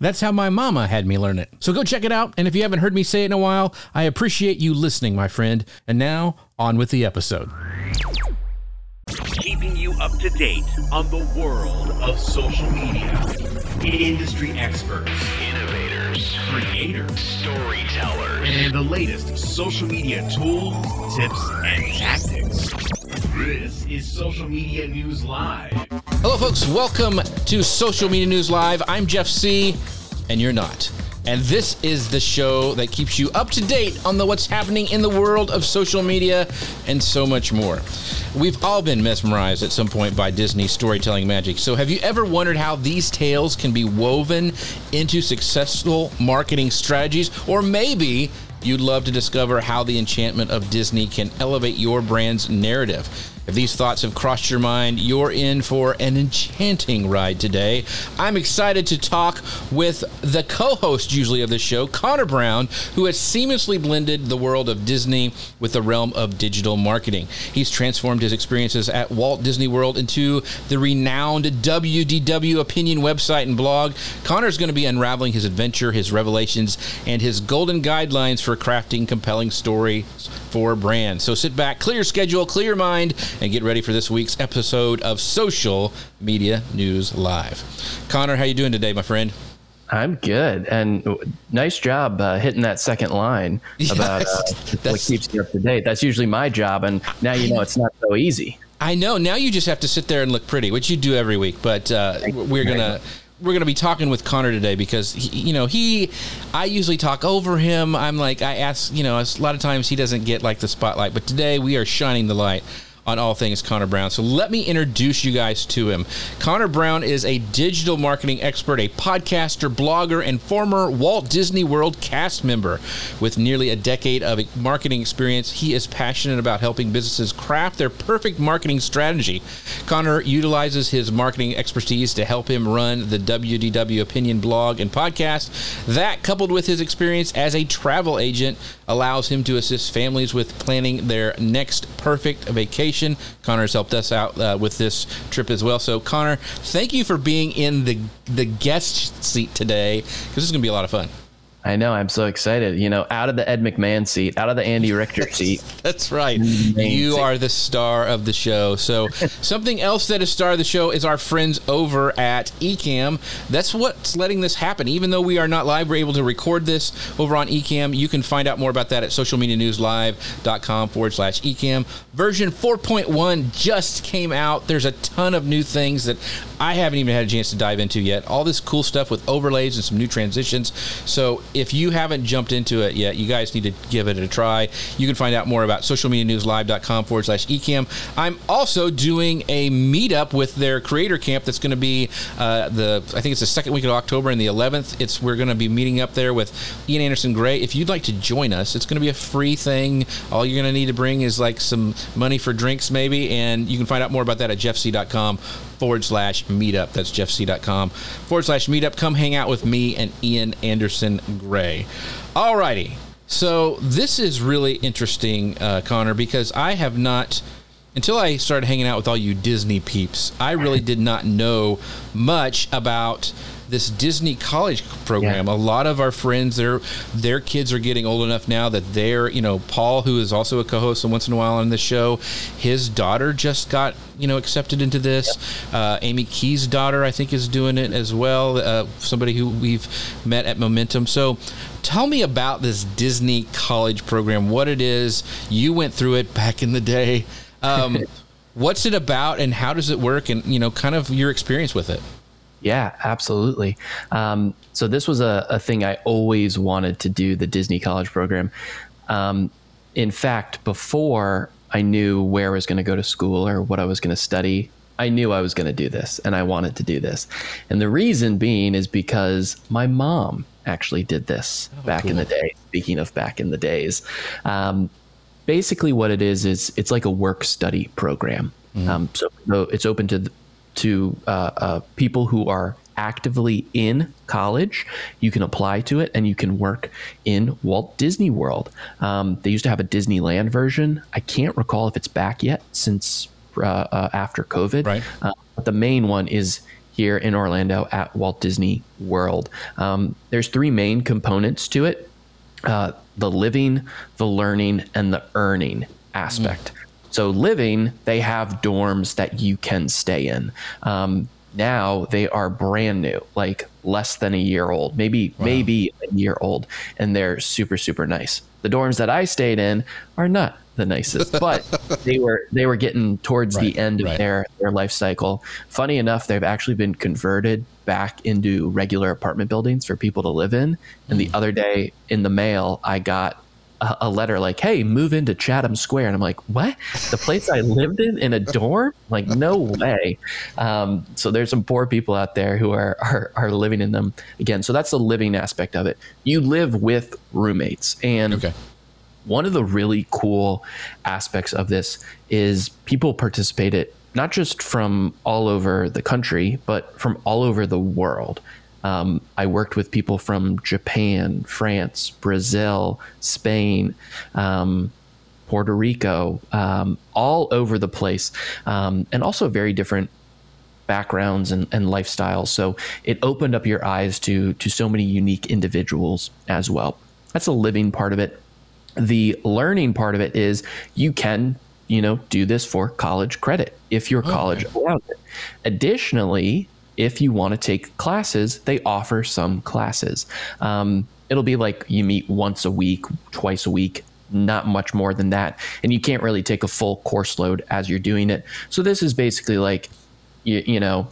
That's how my mama had me learn it. So go check it out. And if you haven't heard me say it in a while, I appreciate you listening, my friend. And now, on with the episode. Keeping you up to date on the world of social media. Industry experts, innovators, creators, storytellers, and the latest social media tools, tips, and tactics. This is Social Media News Live. Hello, folks. Welcome to Social Media News Live. I'm Jeff Sieh, and you're not. And this is the show that keeps you up to date on the what's happening in the world of social media and so much more. We've all been mesmerized at some point by Disney's storytelling magic. So, have you ever wondered how these tales can be woven into successful marketing strategies? Or maybe you'd love to discover how the enchantment of Disney can elevate your brand's narrative. If these thoughts have crossed your mind, you're in for an enchanting ride today. I'm excited to talk with the co host, usually, of the show, Conor Brown, who has seamlessly blended the world of Disney with the realm of digital marketing. He's transformed his experiences at Walt Disney World into the renowned WDW opinion website and blog. Conor's going to be unraveling his adventure, his revelations, and his golden guidelines for crafting compelling stories for brands. So sit back, clear schedule, clear mind, and get ready for this week's episode of Social Media News Live. Conor, how you doing today, my friend? I'm good, and nice job uh, hitting that second line about uh, what keeps you up to date. That's usually my job, and now you know it's not so easy. I know. Now you just have to sit there and look pretty, which you do every week. But uh, we're gonna we're going to be talking with Conor today because he, you know he I usually talk over him. I'm like I ask you know a lot of times he doesn't get like the spotlight, but today we are shining the light on all things Conor Brown. So let me introduce you guys to him. Conor Brown is a digital marketing expert, a podcaster, blogger, and former Walt Disney World cast member. With nearly a decade of marketing experience, he is passionate about helping businesses craft their perfect marketing strategy. Conor utilizes his marketing expertise to help him run the WDW Opinion blog and podcast. That, coupled with his experience as a travel agent, allows him to assist families with planning their next perfect vacation Conor's helped us out uh, with this trip as well. So, Conor, thank you for being in the the guest seat today because this is going to be a lot of fun. I know. I'm so excited. You know, out of the Ed McMahon seat, out of the Andy Richter seat. That's right. You seat. are the star of the show. So, something else that is star of the show is our friends over at Ecamm. That's what's letting this happen. Even though we are not live, we're able to record this over on Ecamm. You can find out more about that at socialmedianewslive.com forward slash Ecamm. Version 4.1 just came out. There's a ton of new things that I haven't even had a chance to dive into yet. All this cool stuff with overlays and some new transitions. So, if you haven't jumped into it yet, you guys need to give it a try. You can find out more about socialmedianewslive.com forward slash Ecamm. I'm also doing a meetup with their creator camp that's going to be uh, the, I think it's the second week of October and the 11th. It's We're going to be meeting up there with Ian Anderson Gray. If you'd like to join us, it's going to be a free thing. All you're going to need to bring is like some money for drinks, maybe, and you can find out more about that at jeffsieh.com forward slash meetup. That's jeffsieh.com forward slash meetup. Come hang out with me and Ian Anderson Gray. Alrighty. So this is really interesting, uh, Conor, because I have not until I started hanging out with all you Disney peeps, I really did not know much about this Disney college program. Yeah. A lot of our friends, their their kids are getting old enough now that they're, you know, Paul, who is also a co-host once in a while on the show, his daughter just got, you know, accepted into this. Yep. Uh, Amy Key's daughter, I think, is doing it as well. Uh, somebody who we've met at Momentum. So, tell me about this Disney college program. What it is? You went through it back in the day. Um, what's it about, and how does it work? And you know, kind of your experience with it. Yeah, absolutely. Um, so this was a, a, thing I always wanted to do, the Disney College program. Um, in fact, before I knew where I was going to go to school or what I was going to study, I knew I was going to do this and I wanted to do this. And the reason being is because my mom actually did this oh, back cool. in the day. Speaking of back in the days, um, basically what it is is it's like a work study program. Mm-hmm. Um, so, so, it's open to to uh, uh, people who are actively in college. You can apply to it and you can work in Walt Disney World. Um, they used to have a Disneyland version. I can't recall if it's back yet since uh, uh, after COVID. Right. Uh, but the main one is here in Orlando at Walt Disney World. Um, there's three main components to it uh, the living, the learning, and the earning aspect. Mm. So, living, they have dorms that you can stay in. Um, now they are brand new, like less than a year old, maybe wow. maybe a year old, and they're super super nice. The dorms that I stayed in are not the nicest, but they were they were getting towards right, the end of right. their their life cycle. Funny enough, they've actually been converted back into regular apartment buildings for people to live in. And the other day in the mail, I got a, letter like, "Hey, move into Chatham Square," and I'm like, "What? The place I lived in in a dorm? Like, no way." Um, so there's some poor people out there who are, are are living in them again. So that's the living aspect of it. You live with roommates, and okay. one of the really cool aspects of this is people participate it not just from all over the country, but from all over the world. Um, I worked with people from Japan, France, Brazil, Spain, um, Puerto Rico, um, all over the place, um, and also very different backgrounds and, and, lifestyles. So it opened up your eyes to to so many unique individuals as well. That's a living part of it. The learning part of it is you can you know do this for college credit if your college allows it. Additionally, if you want to take classes, they offer some classes. Um, it'll be like you meet once a week, twice a week, not much more than that. And you can't really take a full course load as you're doing it. So this is basically like, you, you know,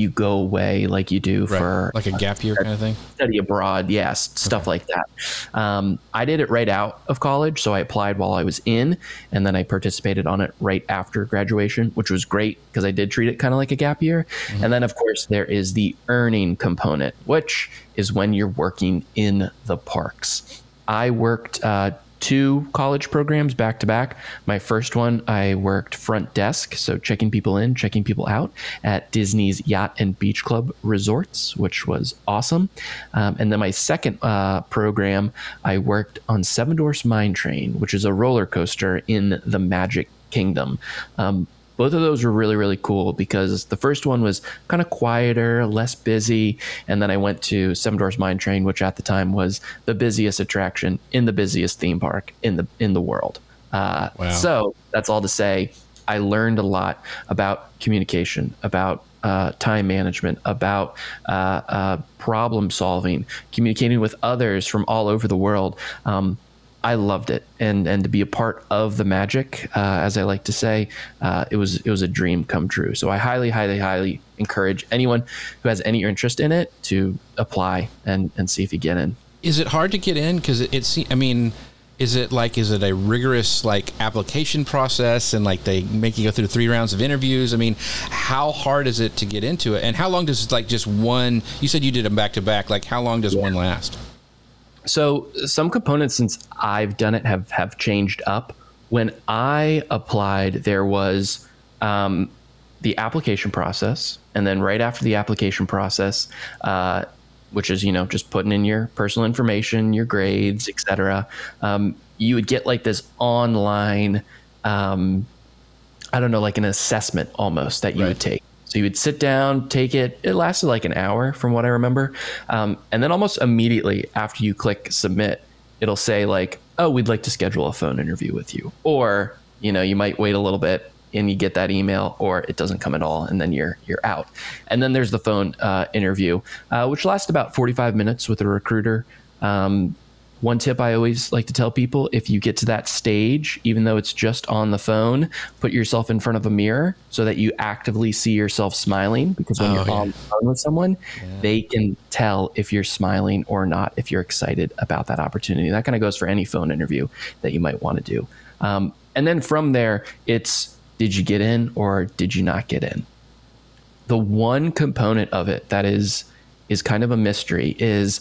you go away like you do right. for like a gap year kind of thing study abroad yes stuff okay. like that um, i did it right out of college so i applied while i was in and then i participated on it right after graduation which was great because i did treat it kind of like a gap year mm-hmm. and then of course there is the earning component which is when you're working in the parks i worked uh, two college programs back to back. My first one, I worked front desk, so checking people in, checking people out at Disney's Yacht and Beach Club resorts, which was awesome. Um, and then my second uh, program, I worked on Seven Dwarfs Mine Train, which is a roller coaster in the Magic Kingdom. Um, both of those were really really cool because the first one was kind of quieter less busy and then i went to seven dwarfs mine train which at the time was the busiest attraction in the busiest theme park in the in the world uh, wow. so that's all to say i learned a lot about communication about uh, time management, about uh, uh, problem solving, communicating with others from all over the world. Um, I loved it, and and to be a part of the magic, uh, as I like to say, uh, it was it was a dream come true. So I highly, highly, highly encourage anyone who has any interest in it to apply and and see if you get in. Is it hard to get in? Because it, it's I mean, is it like is it a rigorous like application process and like they make you go through three rounds of interviews? I mean, how hard is it to get into it, and how long does it like just one? You said you did them back to back. Like how long does yeah. one last? So some components since I've done it have have changed up. When I applied, there was um, the application process, and then right after the application process, uh, which is you know just putting in your personal information, your grades, etc. Um, you would get like this online, um, I don't know, like an assessment almost that you right. would take. So you would sit down, take it. It lasted like an hour, from what I remember. Um, and then almost immediately after you click submit, it'll say like, "Oh, we'd like to schedule a phone interview with you," or you know, you might wait a little bit and you get that email, or it doesn't come at all, and then you're you're out. And then there's the phone uh, interview, uh, which lasts about 45 minutes with a recruiter. Um, one tip I always like to tell people if you get to that stage, even though it's just on the phone, put yourself in front of a mirror so that you actively see yourself smiling. Because when oh, you're yeah. on the phone with someone, yeah. they can tell if you're smiling or not, if you're excited about that opportunity. That kind of goes for any phone interview that you might want to do. Um, and then from there, it's did you get in or did you not get in? The one component of it that is is kind of a mystery is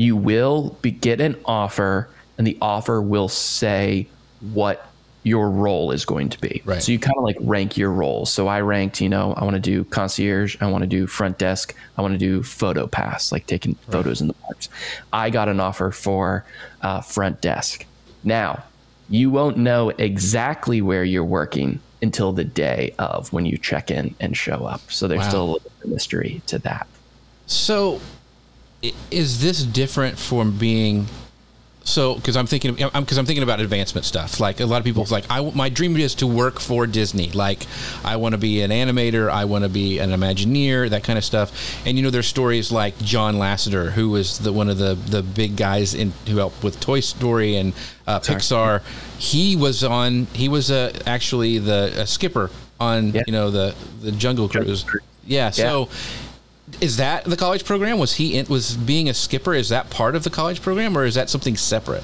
you will be, get an offer, and the offer will say what your role is going to be. Right. So you kind of like rank your roles. So I ranked, you know, I want to do concierge, I want to do front desk, I want to do photo pass, like taking right. photos in the parks. I got an offer for uh, front desk. Now, you won't know exactly where you're working until the day of when you check in and show up. So there's wow. still a little bit of mystery to that. So is this different from being so because I'm thinking because I'm thinking about advancement stuff. Like a lot of people's like, I my dream is to work for Disney. Like I want to be an animator, I want to be an Imagineer, that kind of stuff. And you know, there's stories like John Lasseter, who was the one of the the big guys in who helped with Toy Story and uh, Pixar. He was on. He was uh, actually the skipper on yeah. you know the the Jungle Cruise. Yeah, yeah. So is that the college program? Was he in, was being a skipper? Is that part of the college program, or is that something separate?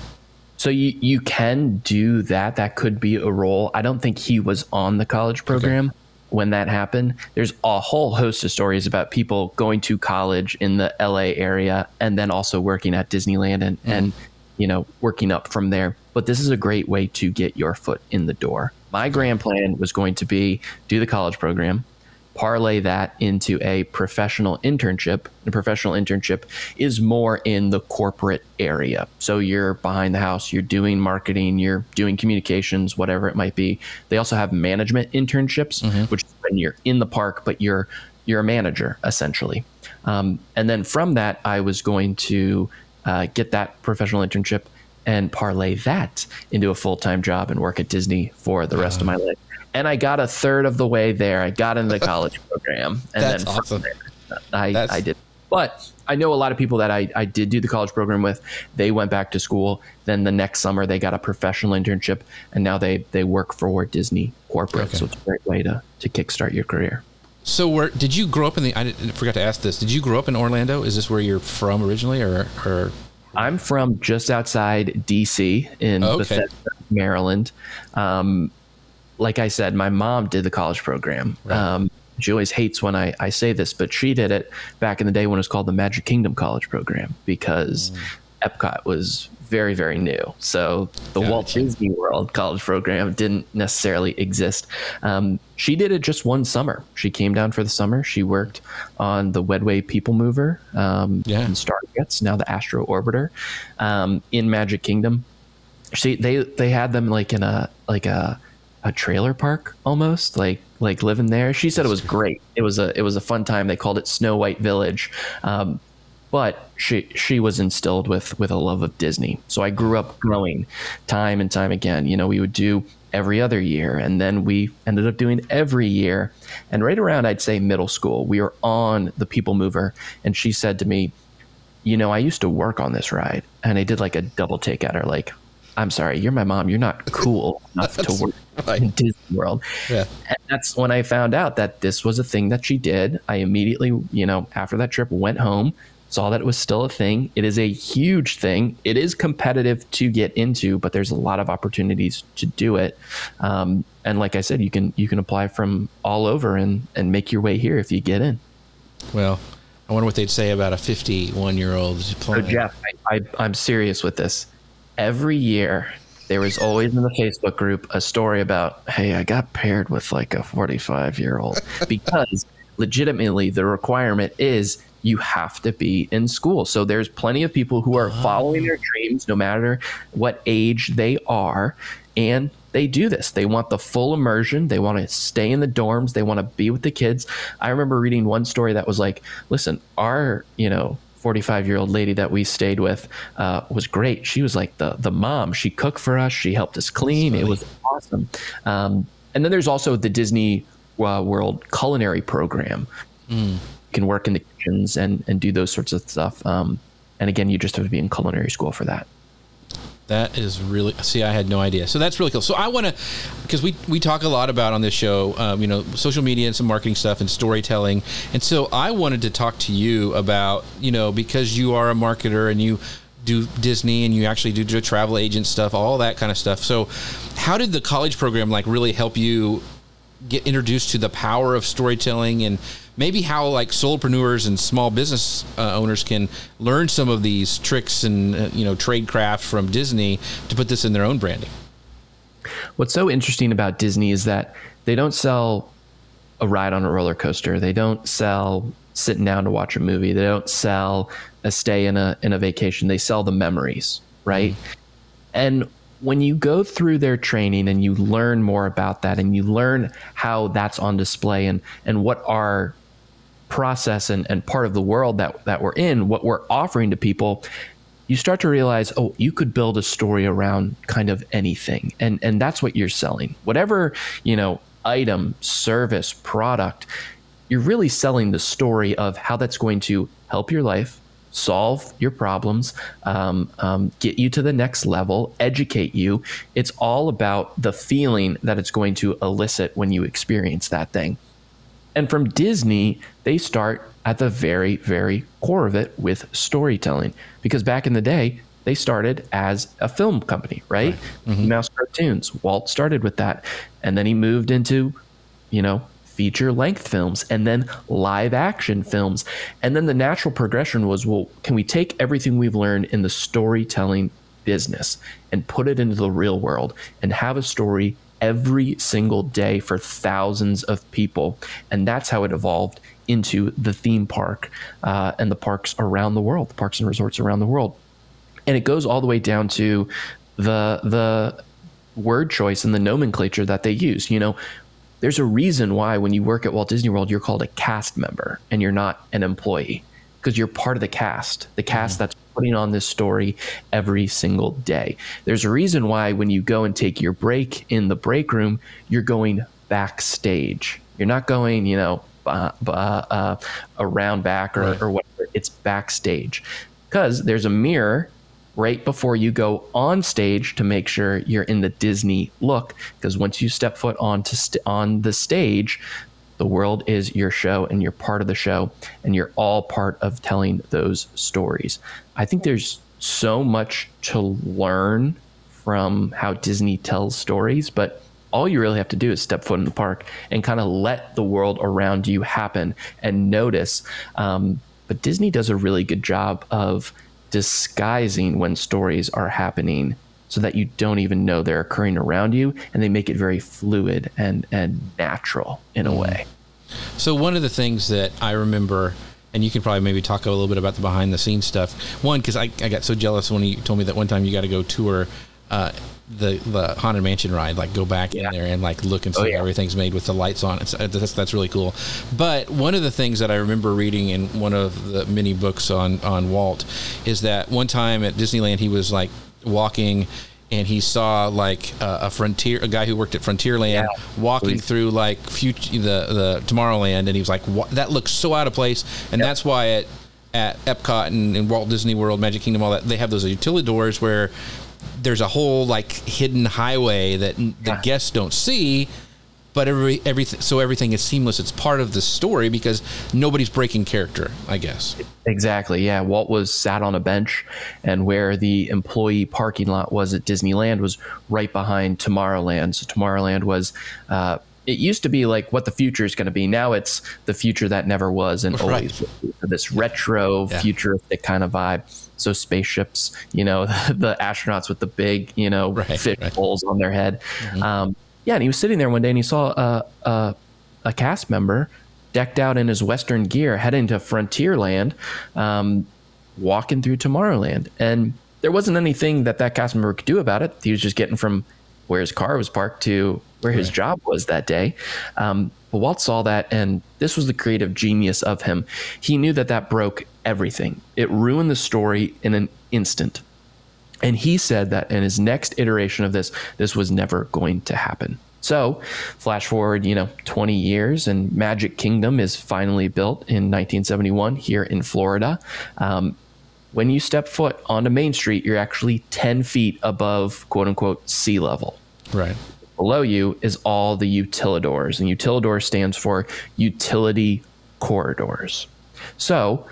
So you you can do that. That could be a role. I don't think he was on the college program. Okay. When that happened, there's a whole host of stories about people going to college in the LA area and then also working at Disneyland and, mm. and you know working up from there. But this is a great way to get your foot in the door. My grand plan was going to be do the college program, parlay that into a professional internship. A professional internship is more in the corporate area. So you're behind the house, you're doing marketing, you're doing communications, whatever it might be. They also have management internships, mm-hmm. which is when you're in the park, but you're you're a manager essentially. Um, and then from that, I was going to uh, get that professional internship and parlay that into a full time job and work at Disney for the rest uh, of my life and I got a third of the way there. I got into the college program, and That's then awesome. There, I That's... I did. But I know a lot of people that I, I did do the college program with. They went back to school. Then the next summer they got a professional internship, and now they they work for Disney corporate. Okay. So it's a great way to to kickstart your career. So where did you grow up in the? I forgot to ask this. Did you grow up in Orlando? Is this where you're from originally, or or? I'm from just outside DC in okay. Bethesda, Maryland. Um, like I said, my mom did the college program. Right. Um, she always hates when I, I say this, but she did it back in the day when it was called the Magic Kingdom College Program because mm. Epcot was very, very new. So the gotcha. Walt Disney World College Program didn't necessarily exist. Um, she did it just one summer. She came down for the summer. She worked on the Wedway People Mover um, yeah. and StarJets, now the Astro Orbiter, um, in Magic Kingdom. She they they had them like in a like a a trailer park almost like like living there. She said it was great. It was a it was a fun time. They called it snow white village. Um, but she she was instilled with with a love of disney. So i grew up growing time and time again. You know we would do every other year and then we ended up doing every year. And right around i'd say middle school we were on the people mover and she said to me you know i used to work on this ride and i did like a double take at her like I'm sorry, you're my mom. You're not cool enough to work right. in Disney World. Yeah. And that's when I found out that this was a thing that she did. I immediately, you know, after that trip, went home, saw that it was still a thing. It is a huge thing. It is competitive to get into, but there's a lot of opportunities to do it. Um, and like I said, you can you can apply from all over and and make your way here if you get in. Well, I wonder what they'd say about a 51 year old. So Jeff, I, I, I'm serious with this every year there was always in the Facebook group a story about, hey, I got paired with like a 45 year old because legitimately the requirement is you have to be in school. So there's plenty of people who are following their dreams no matter what age they are. And they do this. They want the full immersion. They want to stay in the dorms. They want to be with the kids. I remember reading one story that was like, listen, our, you know, 45 year old lady that we stayed with uh, was great. She was like the the mom. She cooked for us. She helped us clean. It was awesome. Um, and then there's also the Disney uh, World culinary program. Mm. You can work in the kitchens and and do those sorts of stuff. Um, and again, you just have to be in culinary school for that. That is really see. I had no idea. So that's really cool. So I want to, because we we talk a lot about on this show, um, you know, social media and some marketing stuff and storytelling. And so I wanted to talk to you about, you know, because you are a marketer and you do Disney and you actually do the travel agent stuff, all that kind of stuff. So, how did the college program like really help you get introduced to the power of storytelling and maybe how like solopreneurs and small business uh, owners can learn some of these tricks and uh, you know trade craft from Disney to put this in their own branding. What's so interesting about Disney is that they don't sell a ride on a roller coaster. They don't sell sitting down to watch a movie. They don't sell a stay in a in a vacation. They sell the memories, right? Mm-hmm. And when you go through their training and you learn more about that and you learn how that's on display and and what our process and, and part of the world that that we're in, what we're offering to people, you start to realize, oh, you could build a story around kind of anything. And and that's what you're selling. Whatever, you know, item, service, product, you're really selling the story of how that's going to help your life, solve your problems, um, um, get you to the next level, educate you. It's all about the feeling that it's going to elicit when you experience that thing. And from Disney, they start at the very, very core of it with storytelling. Because back in the day, they started as a film company, right? right. Mm-hmm. Mouse cartoons. Walt started with that. And then he moved into, you know, feature length films and then live action films. And then the natural progression was well, can we take everything we've learned in the storytelling business and put it into the real world and have a story every single day for thousands of people? And that's how it evolved into the theme park uh, and the parks around the world, the parks and resorts around the world. And it goes all the way down to the the word choice and the nomenclature that they use. You know, there's a reason why when you work at Walt Disney World, you're called a cast member and you're not an employee because you're part of the cast, the cast mm-hmm. that's putting on this story every single day. There's a reason why when you go and take your break in the break room, you're going backstage. You're not going, you know, uh, uh, around back or, right. or whatever. It's backstage because there's a mirror right before you go on stage to make sure you're in the Disney look. Because once you step foot onto st- on the stage, the world is your show and you're part of the show and you're all part of telling those stories. I think there's so much to learn from how Disney tells stories, but all you really have to do is step foot in the park and kind of let the world around you happen and notice. Um, but Disney does a really good job of disguising when stories are happening so that you don't even know they're occurring around you and they make it very fluid and and natural in a mm-hmm. way so one of the things that i remember and you can probably maybe talk a little bit about the behind the scenes stuff one because I, I got so jealous when he told me that one time you got to go tour uh, the the haunted mansion ride like go back yeah. in there and like look and oh, see oh, yeah. everything's made with the lights on it's, uh, that's, that's really cool but one of the things that i remember reading in one of the many books on on walt is that one time at disneyland he was like walking and he saw like uh, a frontier a guy who worked at frontierland yeah. walking Please. through like future the the tomorrowland and he was like that looks so out of place and yep. that's why at at Epcot and, and, Walt Disney World, Magic Kingdom, all that, they have those utility doors where there's a whole like hidden highway that the guests don't see but every everything so everything is seamless it's part of the story because nobody's breaking character i guess exactly yeah walt was sat on a bench and where the employee parking lot was at disneyland was right behind tomorrowland so tomorrowland was uh, it used to be like what the future is going to be. Now it's the future that never was and right. always this retro yeah. futuristic kind of vibe. So spaceships, you know, the astronauts with the big, you know, right, fish right. bowls on their head. Mm-hmm. Um, yeah, and he was sitting there one day and he saw a, a, a, cast member decked out in his Western gear heading to Frontierland, um, walking through Tomorrowland. And there wasn't anything that that cast member could do about it. He was just getting from where his car was parked to where his right. job was that day. Um, but Walt saw that, and this was the creative genius of him. He knew that that broke everything. It ruined the story in an instant. And he said that in his next iteration of this, this was never going to happen. So, flash forward, you know, 20 years, and Magic Kingdom is finally built in 1971 here in Florida. Um, when you step foot onto Main Street, you're actually 10 feet above quote unquote sea level. Right. Below you is all the utilidors, and utilidor stands for utility corridors. So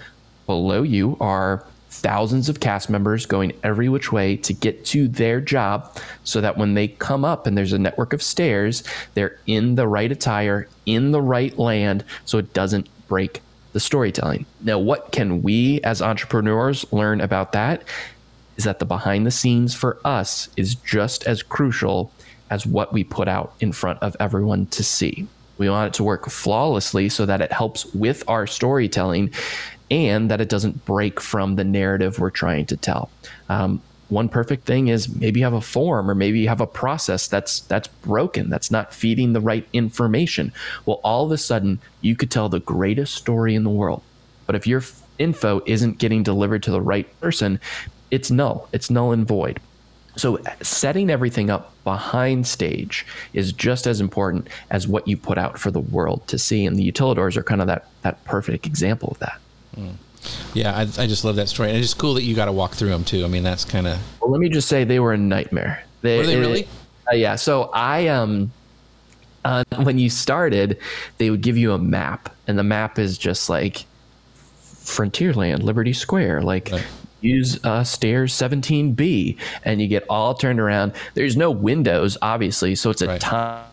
below you are thousands of cast members going every which way to get to their job so that when they come up and there's a network of stairs, they're in the right attire, in the right land, so it doesn't break the storytelling. Now, what can we as entrepreneurs learn about that? Is that the behind the scenes for us is just as crucial as what we put out in front of everyone to see. We want it to work flawlessly so that it helps with our storytelling and that it doesn't break from the narrative we're trying to tell. Um, one perfect thing is maybe you have a form or maybe you have a process that's that's broken that's not feeding the right information. Well all of a sudden you could tell the greatest story in the world. But if your info isn't getting delivered to the right person it's null. It's null and void. So setting everything up behind stage is just as important as what you put out for the world to see. And the utilidors are kind of that that perfect example of that mm. Yeah, I, I, just love that story, and it's just cool that you got to walk through them too. I mean, that's kind of. Well, let me just say they were a nightmare. They, were they really? Uh, yeah. So I um, uh, when you started, they would give you a map, and the map is just like Frontierland, Liberty Square, like. Right. Use uh, stairs 17B, and you get all turned around. There's no windows, obviously, so it's a right. time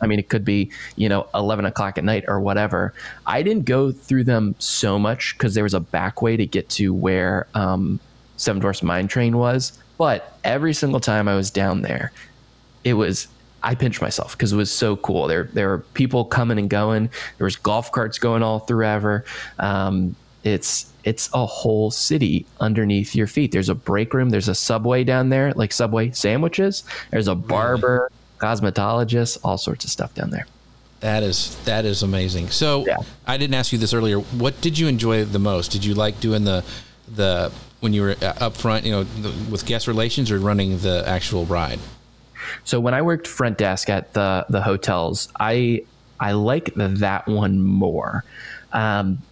I mean, it could be, you know, 11 o'clock at night or whatever. I didn't go through them so much because there was a back way to get to where um, Seven Dwarfs Mine Train was. But every single time I was down there, it was, I pinched myself because it was so cool. There, there were people coming and going. There was golf carts going all through ever. Um, it's it's a whole city underneath your feet. There's a break room. There's a subway down there, like Subway sandwiches. There's a barber cosmetologists, all sorts of stuff down there. That is that is amazing. So yeah. I didn't ask you this earlier. What did you enjoy the most? Did you like doing the the when you were uh, up front, you know, the, with guest relations or running the actual ride? So when I worked front desk at the the hotels, I I like that one more. Um,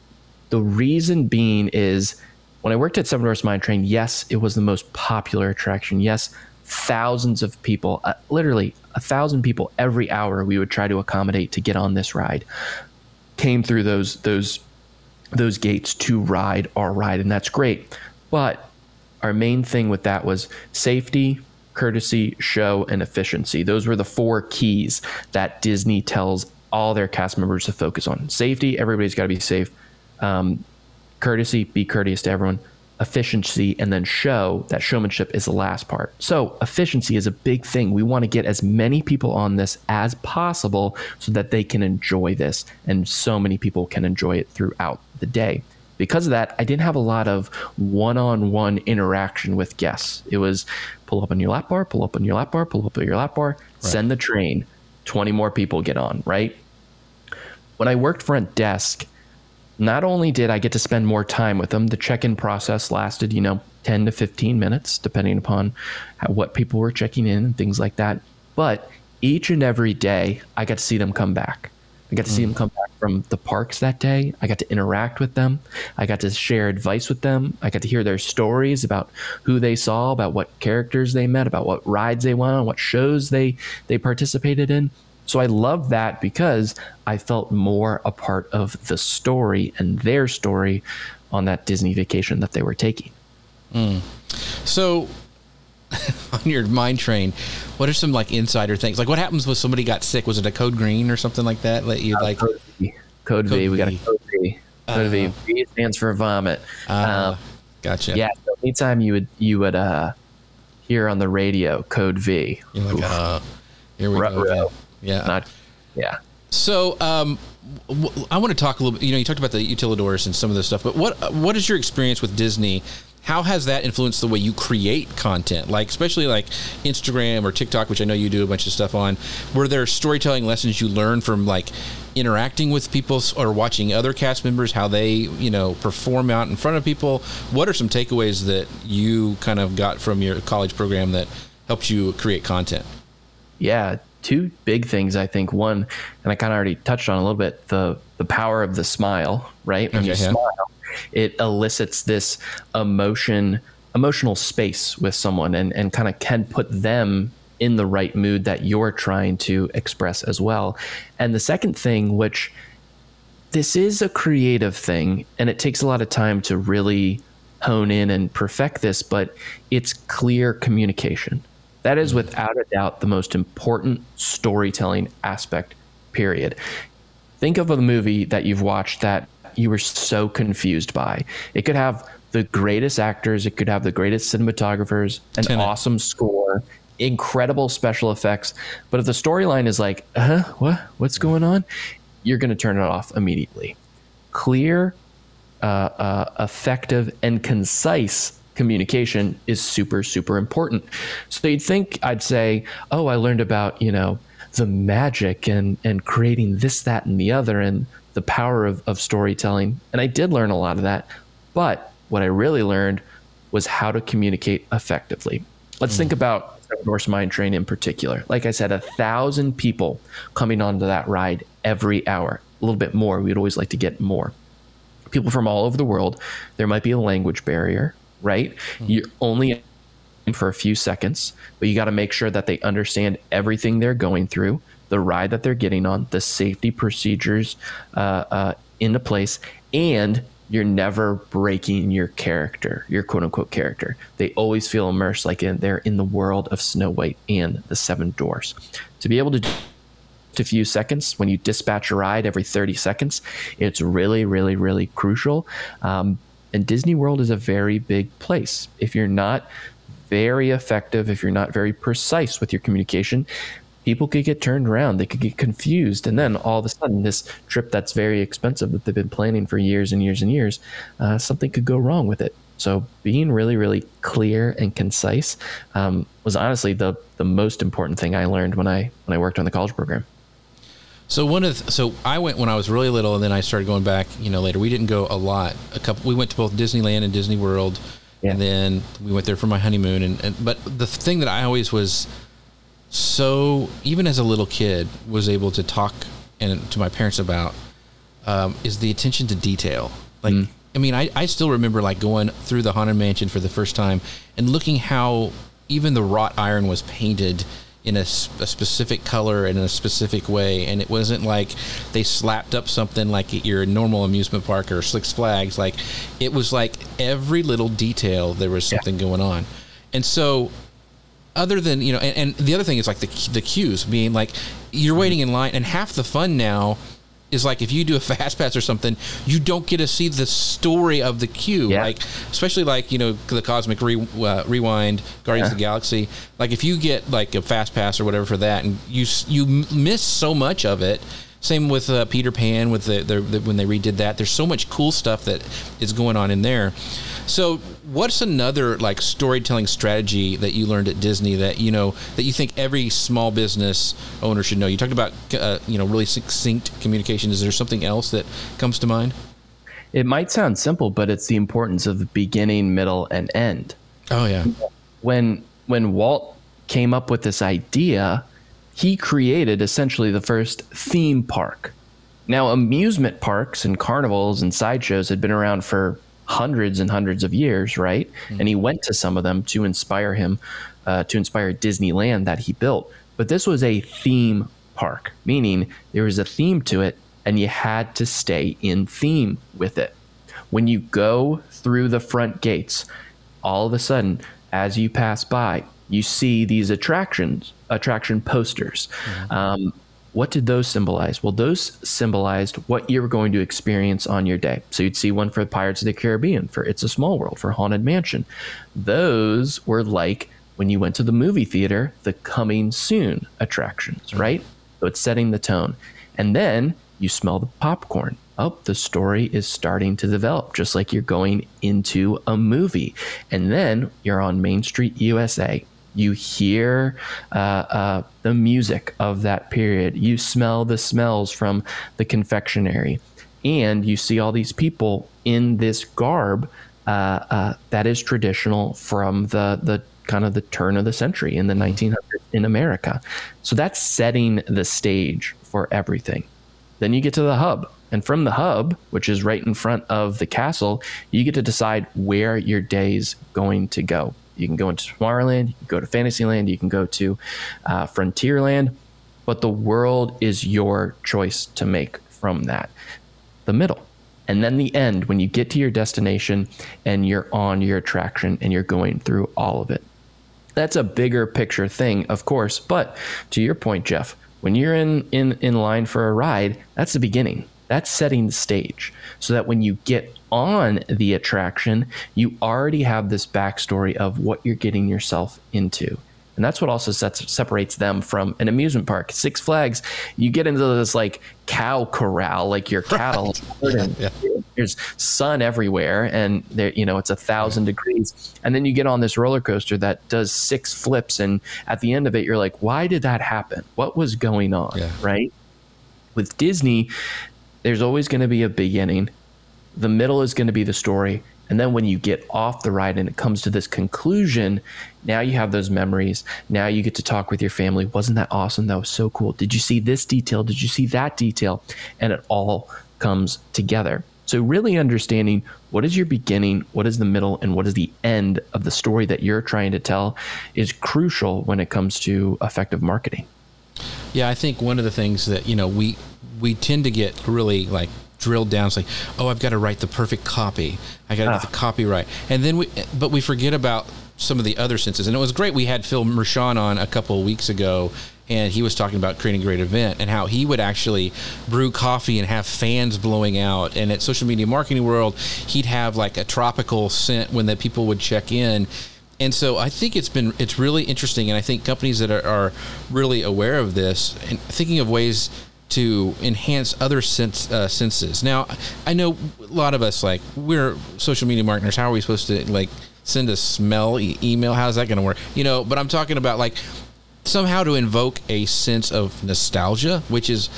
the reason being is when I worked at Seven Dwarfs Mine Train, yes, it was the most popular attraction. Yes, thousands of people, uh, literally a thousand people every hour we would try to accommodate to get on this ride came through those those those gates to ride our ride and that's great. But our main thing with that was safety courtesy show and efficiency. Those were the four keys that disney tells all their cast members to focus on. Safety everybody's got to be safe. Um, courtesy be courteous to everyone efficiency and then show that showmanship is the last part. So, efficiency is a big thing. We want to get as many people on this as possible so that they can enjoy this, and so many people can enjoy it throughout the day. Because of that, I didn't have a lot of one on one interaction with guests. It was pull up on your lap bar, pull up on your lap bar, pull up on your lap bar, right. send the train, 20 more people get on, right? When I worked front desk, not only did I get to spend more time with them, the check in process lasted, you know, 10 to 15 minutes, depending upon how, what people were checking in and things like that. But each and every day, I got to see them come back. I got to see them mm. come back from the parks that day. I got to interact with them. I got to share advice with them. I got to hear their stories about who they saw, about what characters they met, about what rides they went on, what shows they they participated in. So I love that because I felt more a part of the story and their story on that Disney vacation that they were taking. Mm. So on your mine train, what are some like insider things? Like what happens when somebody got sick? Was it a code green or something like that? Let you uh, like code V. Code, code v. v. We got a code V. Code uh, V. V stands for vomit. Uh, um, gotcha. Yeah. So anytime you would you would uh hear on the radio code V. You're like, uh, here we go. Yeah. Not, yeah. So, um, I want to talk a little bit. You know, you talked about the utilidors and some of this stuff, but what what is your experience with Disney? How has that influenced the way you create content? Like, especially like Instagram or TikTok, which I know you do a bunch of stuff on. Were there storytelling lessons you learned from like interacting with people or watching other cast members, how they you know perform out in front of people? What are some takeaways that you kind of got from your college program that helped you create content? Yeah, two big things I think. One, and I kind of already touched on a little bit the the power of the smile. Right when okay, you yeah. smile, it elicits this emotion, emotional space with someone, and and kind of can put them in the right mood that you're trying to express as well. And the second thing, which this is a creative thing, and it takes a lot of time to really hone in and perfect this, but it's clear communication. That is without a doubt the most important storytelling aspect, period. think of a movie that you've watched that you were so confused by. It could have the greatest actors, it could have the greatest cinematographers, an Tenet. awesome score, incredible special effects. But if the storyline is like, uh, what, what's going on? You're going to turn it off immediately. Clear, uh, uh, effective, and concise communication is super, super important. So you'd think I'd say, oh, I learned about, you know, the magic and and creating this, that, and the other, and the power of, of storytelling. And I did learn a lot of that. But what I really learned was how to communicate effectively. Let's mm. think about Dwarfs Mine Train in particular. Like I said, a thousand people coming onto that ride every hour. A little bit more. We'd always like to get more. People from all over the world. There might be a language barrier, right? Mm. You're only for a few seconds, but you got to make sure that they understand everything they're going through, the ride that they're getting on, the safety procedures uh, uh, into place, and you're never breaking your character, your quote unquote character. They always feel immersed like in, they're in the world of Snow White and the Seven Dwarfs. To be able to do a few seconds when you dispatch a ride every 30 seconds, it's really, really, really crucial. Um, and Disney World is a very big place. If you're not very effective, if you're not very precise with your communication, people could get turned around. They could get confused. And then all of a sudden, this trip that's very expensive that they've been planning for years and years and years, uh, something could go wrong with it. So being really, really clear and concise um, was honestly the the most important thing I learned when I when I worked on the college program. So one of the, so I went when I was really little, and then I started going back. You know, later we didn't go a lot. A couple we went to both Disneyland and Disney World. Yeah. And then we went there for my honeymoon. And, and but the thing that I always was so even as a little kid was able to talk and to my parents about um, is the attention to detail. Like mm. I mean, I, I still remember like going through the haunted mansion for the first time and looking how even the wrought iron was painted in a, a, specific color and in a specific way. And it wasn't like they slapped up something like at your normal amusement park or Six Flags. Like it was like every little detail there was something yeah. going on. And so, other than you know, and, and the other thing is like the the queues being like you're waiting in line, and half the fun now is like if you do a fast pass or something, you don't get to see the story of the queue. Yeah. Like especially like you know the Cosmic Re- uh, Rewind, Guardians yeah. of the Galaxy. Like if you get like a fast pass or whatever for that, and you you miss so much of it. Same with uh, Peter Pan with the, the, the when they redid that. There's so much cool stuff that is going on in there. So, what's another like storytelling strategy that you learned at Disney that you know that you think every small business owner should know? You talked about uh, you know really succinct communication. Is there something else that comes to mind? It might sound simple, but it's the importance of the beginning, middle, and end. Oh yeah. When when Walt came up with this idea, he created essentially the first theme park. Now, amusement parks and carnivals and sideshows had been around for hundreds and hundreds of years, right? Mm-hmm. And he went to some of them to inspire him, uh, to inspire Disneyland that he built. But this was a theme park, meaning there was a theme to it, and you had to stay in theme with it. When you go through the front gates, all of a sudden, as you pass by, you see these attractions, attraction posters. Mm-hmm. Um, what did those symbolize? Well, those symbolized what you were going to experience on your day. So you'd see one for Pirates of the Caribbean, for It's a Small World, for Haunted Mansion. Those were like when you went to the movie theater, the coming soon attractions, mm-hmm. right? So it's setting the tone. And then you smell the popcorn. Oh, the story is starting to develop, just like you're going into a movie. And then you're on Main Street, USA you hear uh, uh, the music of that period. You smell the smells from the confectionery. And you see all these people in this garb uh, uh that is traditional from the, the kind of the turn of the century in the 1900s in America. So that's setting the stage for everything. Then you get to the hub. And from the hub, which is right in front of the castle, you get to decide where your day's going to go. You can go into Tomorrowland, you can go to Fantasyland, you can go to uh, Frontierland, but the world is your choice to make from that. The middle. And then the end, when you get to your destination and you're on your attraction and you're going through all of it. That's a bigger picture thing, of course. But to your point, Jeff, when you're in in in line for a ride, that's the beginning. That's setting the stage so that when you get on the attraction, you already have this backstory of what you're getting yourself into. And that's what also sets, separates them from an amusement park. Six Flags, you get into this like cow corral, like your cattle. Right. Yeah, yeah. There's sun everywhere, and there, you know, it's a thousand yeah. degrees. And then you get on this roller coaster that does six flips, and at the end of it, you're like, why did that happen? What was going on? Right? With Disney, there's always going to be a beginning. The middle is going to be the story, and then when you get off the ride and it comes to this conclusion, now you have those memories. Now you get to talk with your family. Wasn't that awesome? That was so cool. Did you see this detail? Did you see that detail? And it all comes together. So, really understanding what is your beginning, what is the middle, and what is the end of the story that you're trying to tell is crucial when it comes to effective marketing. Yeah, I think one of the things that, you know, we we tend to get really like drilled down. It's like, oh, I've got to write the perfect copy. I got to ah. get the copyright, and then we, but we forget about some of the other senses. And it was great. We had Phil Mershon on a couple of weeks ago, and he was talking about creating a great event and how he would actually brew coffee and have fans blowing out. And at Social Media Marketing World, he'd have like a tropical scent when the people would check in. And so I think it's been it's really interesting, and I think companies that are, are really aware of this and thinking of ways to enhance other sense, uh, senses. Now, I know a lot of us like we're social media marketers. How are we supposed to like send a smell e- email? How's that going to work? You know, but I'm talking about like somehow to invoke a sense of nostalgia, which is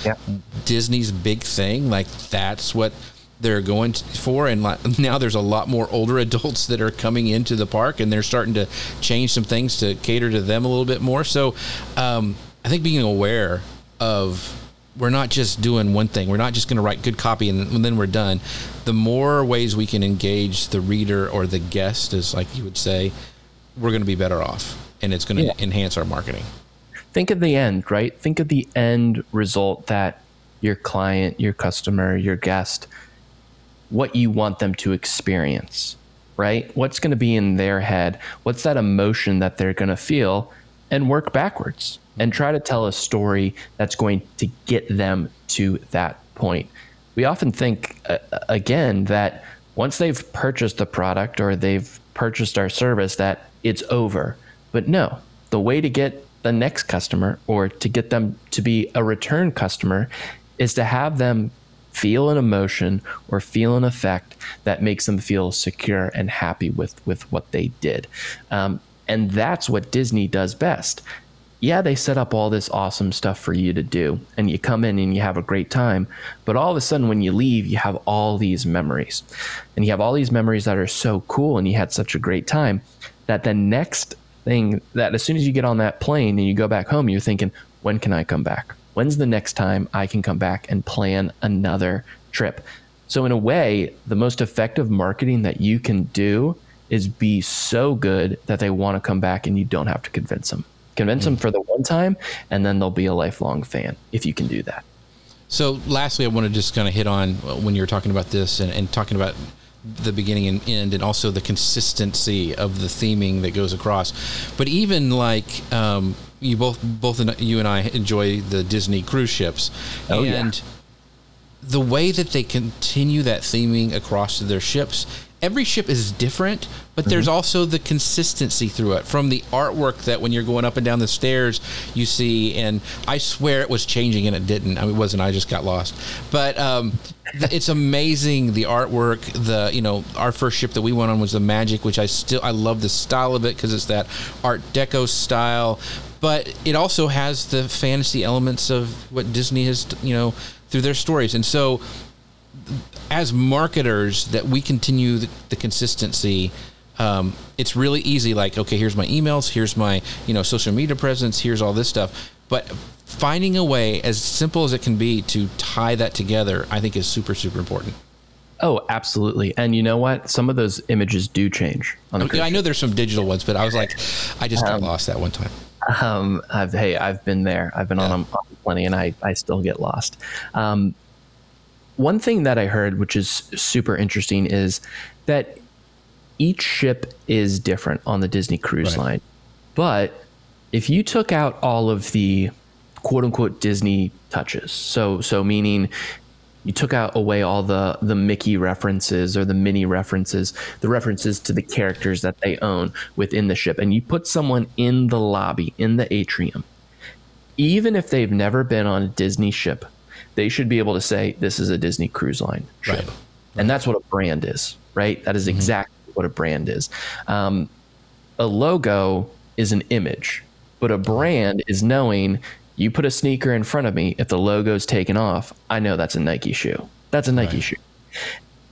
Disney's big thing. Like that's what they're going for and now there's a lot more older adults that are coming into the park and they're starting to change some things to cater to them a little bit more so um, i think being aware of we're not just doing one thing. We're not just going to write good copy and, then we're done. The more ways we can engage the reader or the guest, as like you would say, we're going to be better off, and it's going to yeah. enhance our marketing. Think of the end, right? Think of the end result that your client, your customer, your guest, what you want them to experience, right? What's going to be in their head? What's that emotion that they're going to feel? And work backwards and try to tell a story that's going to get them to that point. We often think, uh, again, that once they've purchased the product or they've purchased our service, that it's over. But no, the way to get the next customer or to get them to be a return customer is to have them feel an emotion or feel an effect that makes them feel secure and happy with with what they did um, and that's what disney does best yeah, they set up all this awesome stuff for you to do, and you come in and you have a great time. But all of a sudden, when you leave, you have all these memories, and you have all these memories that are so cool, and you had such a great time that the next thing that as soon as you get on that plane and you go back home, you're thinking, when can I come back? When's the next time I can come back and plan another trip? So, in a way, the most effective marketing that you can do is be so good that they want to come back and you don't have to convince them. Convince them for the one time, and then they'll be a lifelong fan if you can do that. So, lastly, I want to just kind of hit on when you were talking about this and, and talking about the beginning and end, and also the consistency of the theming that goes across. But even like um, you both, both you and I enjoy the Disney cruise ships, oh, and yeah. The way that they continue that theming across their ships every ship is different, but mm-hmm. there's also the consistency through it from the artwork that when you're going up and down the stairs you see. And I swear it was changing and it didn't. I mean, it wasn't. I just got lost. But um, it's amazing the artwork. The you know our first ship that we went on was the Magic, which I still I love the style of it because it's that Art Deco style. But it also has the fantasy elements of what Disney has, you know, through their stories. And so as marketers that we continue the, the consistency um, it's really easy like okay here's my emails here's my you know social media presence here's all this stuff but finding a way as simple as it can be to tie that together i think is super super important Oh, absolutely. And you know what? Some of those images do change on the okay, I know there's some digital ones, but I was like, I just got um, lost that one time. Um, I've, hey, I've been there. I've been yeah. on them plenty, and I, I still get lost. Um, one thing that I heard, which is super interesting, is that each ship is different on the Disney Cruise right. Line. But if you took out all of the quote unquote Disney touches. So so meaning you took out away all the the Mickey references or the Minnie references, the references to the characters that they own within the ship, and you put someone in the lobby in the atrium. Even if they've never been on a Disney ship, they should be able to say this is a Disney Cruise Line ship, right. And that's what a brand is, right? That is mm-hmm. exactly what a brand is. Um, a logo is an image, but a brand is knowing you put a sneaker in front of me, if the logo's taken off, I know that's a Nike shoe. That's a Nike right. shoe.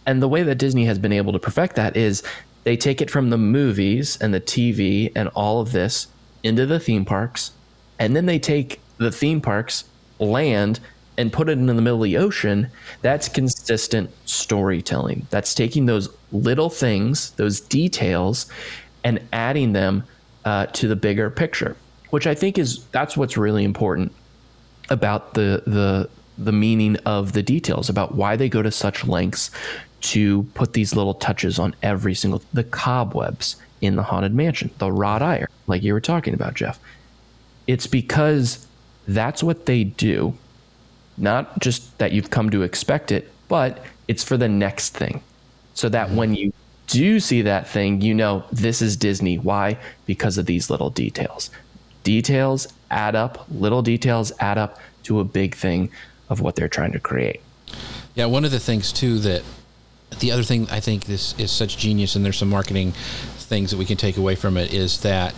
And the way that Disney has been able to perfect that is they take it from the movies and the TV and all of this into the theme parks, and then they take the theme parks land and put it in the middle of the ocean. That's consistent storytelling. That's taking those little things, those details, and adding them uh, to the bigger picture which I think is that's what's really important about the the the meaning of the details about why they go to such lengths to put these little touches on every single the cobwebs in the haunted mansion, the wrought iron, like you were talking about, Jeff. It's because that's what they do, not just that you've come to expect it, but it's for the next thing. So that when you do see that thing, you know this is Disney. Why? Because of these little details details add up, little details add up to a big thing of what they're trying to create. Yeah, one of the things too that the other thing I think this is such genius, and there's some marketing things that we can take away from it is that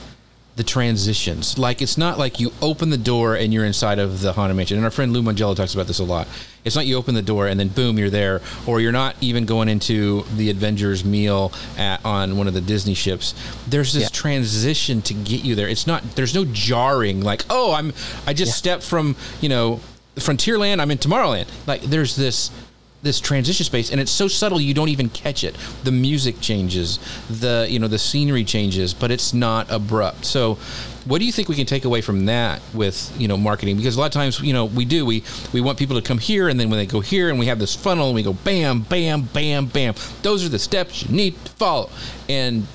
the transitions. Like it's not like you open the door and you're inside of the haunted mansion. And our friend Lou Mongello talks about this a lot. It's not you open the door and then boom you're there, or you're not even going into the Avengers meal at, on one of the Disney ships. There's this yeah. transition to get you there. It's not. There's no jarring like oh I'm I just yeah. stepped from you know Frontierland. I'm in Tomorrowland. Like there's this this transition space and it's so subtle you don't even catch it. The music changes the you know the scenery changes but it's not abrupt. So what do you think we can take away from that with you know marketing? Because a lot of times you know we do we we want people to come here and then when they go here and we have this funnel and we go bam bam bam bam. Those are the steps you need to follow. And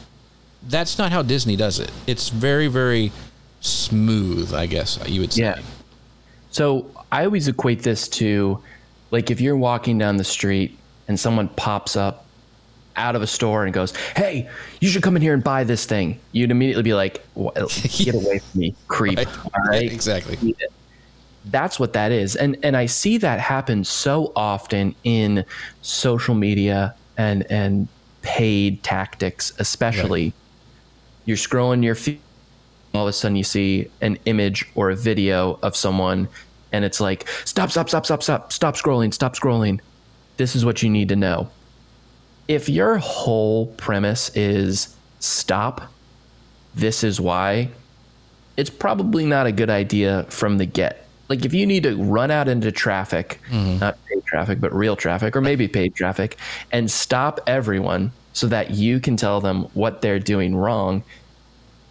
that's not how disney does it. It's very very smooth i guess you would say. Yeah. So i always equate this to like if you're walking down the street and someone pops up out of a store and goes, "Hey, you should come in here and buy this thing," you'd immediately be like, "Get away from me, creep!" Right. All right, exactly. That's what that is, and and I see that happen so often in social media and and paid tactics, especially. Right. You're scrolling your feed, and all of a sudden you see an image or a video of someone and it's like stop stop stop stop stop stop scrolling stop scrolling. This is what you need to know. If your whole premise is stop this is why it's probably not a good idea from the get. Like if you need to run out into traffic mm-hmm. not paid traffic but real traffic or maybe paid traffic and stop everyone so that you can tell them what they're doing wrong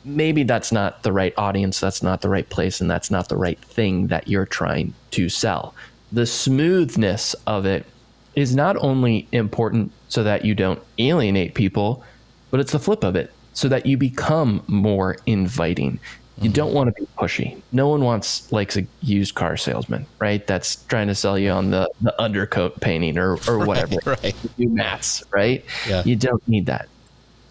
maybe that's not the right audience, that's not the right place, and that's not the right thing that you're trying to sell. The smoothness of it is not only important so that you don't alienate people, but it's the flip of it so that you become more inviting. You mm-hmm. don't want to be pushy. No one wants likes a used car salesman, right? That's trying to sell you on the, the undercoat painting or, or whatever. Right. right. New mats, right? Yeah. You don't need that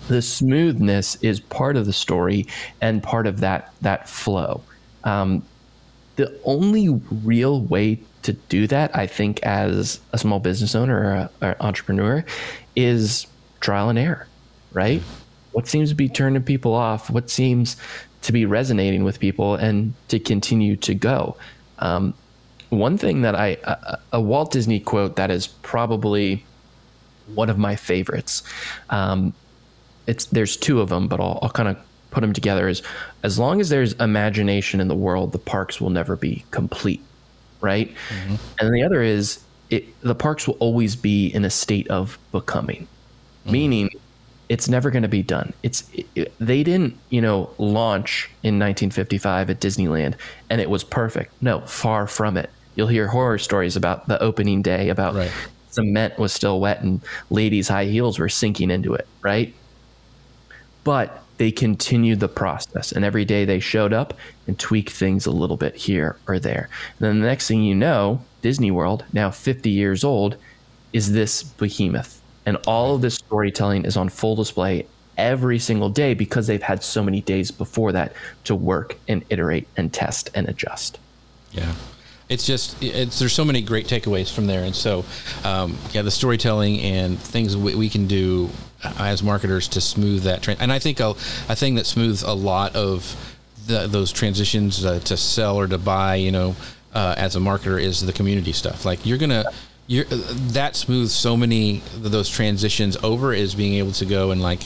the smoothness is part of the story and part of that that flow. Um, the only real way to do that, I think, as a small business owner or, entrepreneur, is trial and error, right? What seems to be turning people off? What seems to be resonating with people, and to continue to go. Um, one thing that I, a, a, Walt Disney quote that is probably one of my favorites. Um, it's there's two of them, but I'll, I'll kind of put them together. Is as long as there's imagination in the world, the parks will never be complete, right? Mm-hmm. And the other is it, the parks will always be in a state of becoming, mm-hmm. meaning it's never going to be done. It's it, they didn't, you know, launch in 1955 at Disneyland and it was perfect. No, far from it. You'll hear horror stories about the opening day about right. cement was still wet and ladies' high heels were sinking into it, right? But they continued the process. And every day they showed up and tweaked things a little bit here or there. And then the next thing you know, Disney World, now 50 years old, is this behemoth. And all of this storytelling is on full display every single day because they've had so many days before that to work and iterate and test and adjust. Yeah it's just it's there's so many great takeaways from there. And so um, yeah the storytelling and things we, we, can do as marketers to smooth that trend and i think a, a thing that smooths a lot of the, those transitions uh, to sell or to buy you know uh, as a marketer is the community stuff. Like you're gonna you're that smooths so many those transitions over is being able to go and like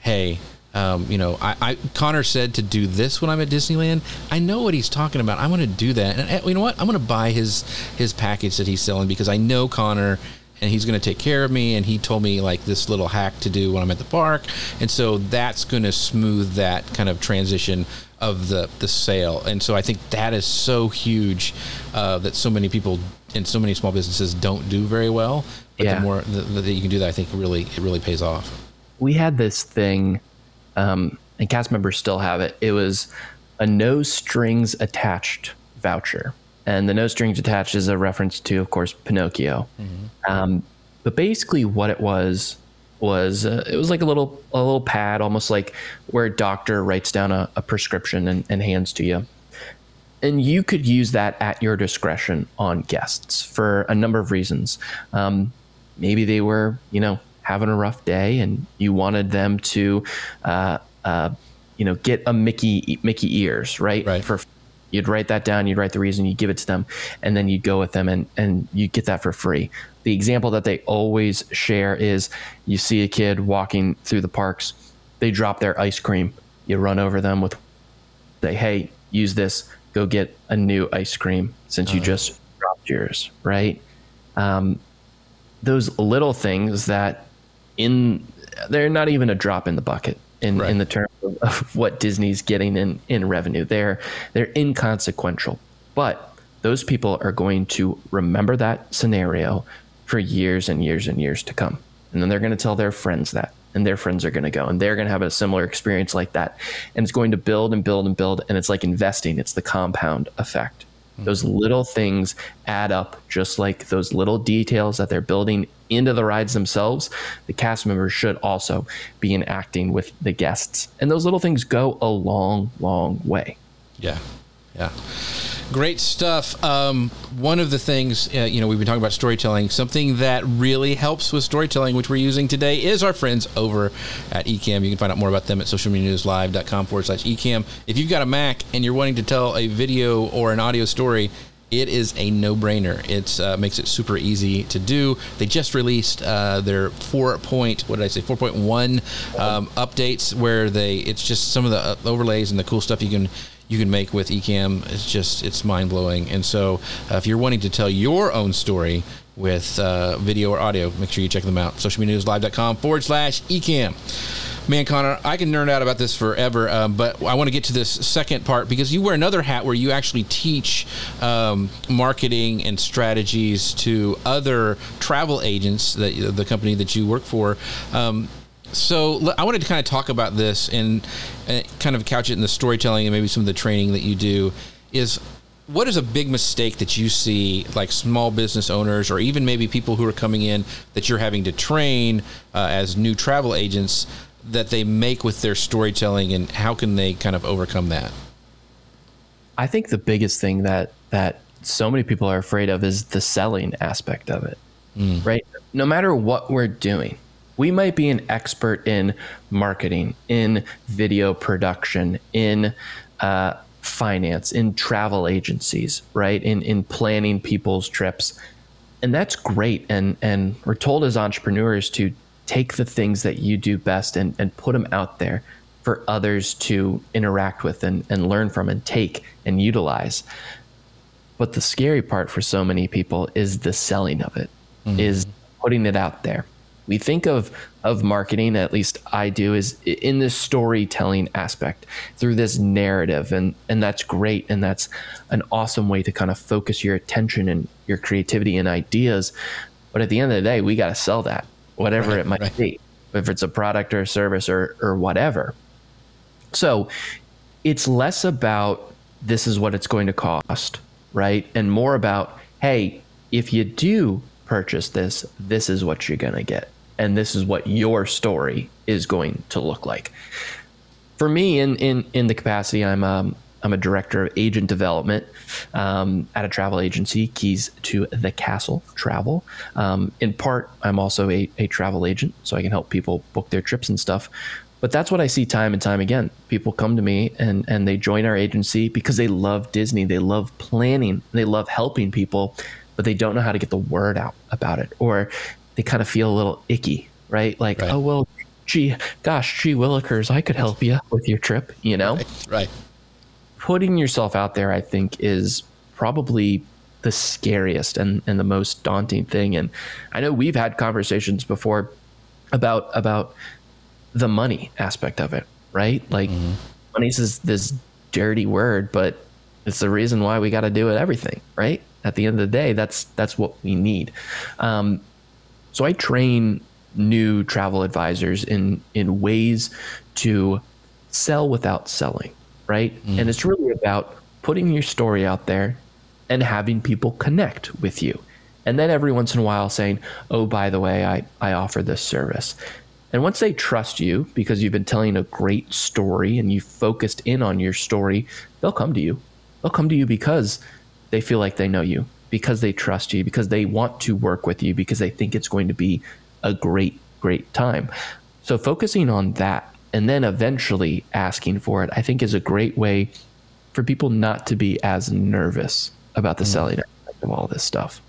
hey um, you know, I, I, Conor said to do this when I'm at Disneyland. I know what he's talking about. I'm going to do that, and uh, you know what? I'm going to buy his his package that he's selling because I know Conor, and he's going to take care of me. And he told me like this little hack to do when I'm at the park, and so that's going to smooth that kind of transition of the the sale. And so I think that is so huge uh, that so many people and so many small businesses don't do very well. But yeah. the more that you can do that, I think really it really pays off. We had this thing um, and cast members still have it. It was a no strings attached voucher, and the no strings attached is a reference to, of course, Pinocchio. Mm-hmm. Um, but basically, what it was was uh, it was like a little a little pad, almost like where a doctor writes down a, a prescription and, and hands to you. And you could use that at your discretion on guests for a number of reasons. Um, maybe they were, you know, having a rough day and you wanted them to, uh, uh, you know, get a Mickey Mickey ears, right? Right. For you'd write that down, you'd write the reason, you give it to them, and then you'd go with them and and you get that for free. The example that they always share is you see a kid walking through the parks, they drop their ice cream, you run over them with say, hey, use this, go get a new ice cream since you uh-huh. just dropped yours, right? Um, those little things that in they're not even a drop in the bucket in, right. in the terms of, of, what Disney's getting in, in revenue. They're they're inconsequential. But those people are going to remember that scenario for years and years and years to come. And then they're going to tell their friends that. And their friends are going to go and they're going to have a similar experience like that. And it's going to build and build and build. And it's like investing, it's the compound effect. Those mm-hmm. little things add up, just like those little details that they're building into the rides themselves. The cast members should also be enacting with the guests. And those little things go a long, long way. Yeah. Yeah. Great stuff. Um, one of the things, uh, you know, we've been talking about storytelling. Something that really helps with storytelling, which we're using today, is our friends over at Ecamm. You can find out more about them at socialmedianewslive.com forward slash Ecamm. If you've got a Mac and you're wanting to tell a video or an audio story, it is a no-brainer. It uh, makes it super easy to do. They just released uh, their four point, what did I say, four point one um, updates where they it's just some of the uh, overlays and the cool stuff you can you can make with Ecamm. It's just it's mind blowing. And so, uh, if you're wanting to tell your own story with uh, video or audio, make sure you check them out. Socialmedianewslive.com forward slash Ecamm. Man, Conor, I can nerd out about this forever, um, but I want to get to this second part because you wear another hat where you actually teach um, marketing and strategies to other travel agents that the company that you work for. Um, so I wanted to kind of talk about this and, and kind of couch it in the storytelling and maybe some of the training that you do. Is what is a big mistake that you see like small business owners or even maybe people who are coming in that you're having to train uh, as new travel agents that they make with their storytelling and how can they kind of overcome that i think the biggest thing that that so many people are afraid of is the selling aspect of it mm. right no matter what we're doing we might be an expert in marketing, in video production, in uh, finance, in travel agencies, right? In in planning people's trips, and that's great. And and we're told as entrepreneurs to take the things that you do best and and put them out there for others to interact with and, and learn from and take and utilize. But the scary part for so many people is the selling of it, mm-hmm. is putting it out there we think of of marketing at least i do is in this storytelling aspect through this narrative and and that's great and that's an awesome way to kind of focus your attention and your creativity and ideas but at the end of the day we got to sell that whatever right, it might right. be if it's a product or a service or or whatever So it's less about this is what it's going to cost, right? And more about, hey, if you do purchase this, this is what you're going to get. And this is what your story is going to look like. For me, in, in, in the capacity, I'm, um, I'm a director of agent development um, at a travel agency, Keys to the Castle Travel. Um, in part, I'm also a, a travel agent, so I can help people book their trips and stuff. But that's what I see time and time again. People come to me and, and they join our agency because they love Disney. They love planning. They love helping people, but they don't know how to get the word out about it. Or they kind of feel a little icky, right? Like, right. oh, well, gee, gosh, gee, Willikers, I could help you with your trip, you know? Right. right. Putting yourself out there, I think, is probably the scariest and, and the most daunting thing. And I know we've had conversations before about about the money aspect of it, right? Like mm-hmm. money's this, this dirty word, but it's the reason why we got to do it everything, right? At the end of the day, that's that's what we need. Um, so I train new travel advisors in in ways to sell without selling, right? Mm. And it's really about putting your story out there and having people connect with you. And then every once in a while saying, "Oh, by the way, I I offer this service." And once they trust you because you've been telling a great story and you've focused in on your story, they'll come to you. They'll come to you because they feel like they know you, because they trust you, because they want to work with you, because they think it's going to be a great, great time. So focusing on that and then eventually asking for it, I think is a great way for people not to be as nervous about the mm. selling of all this stuff.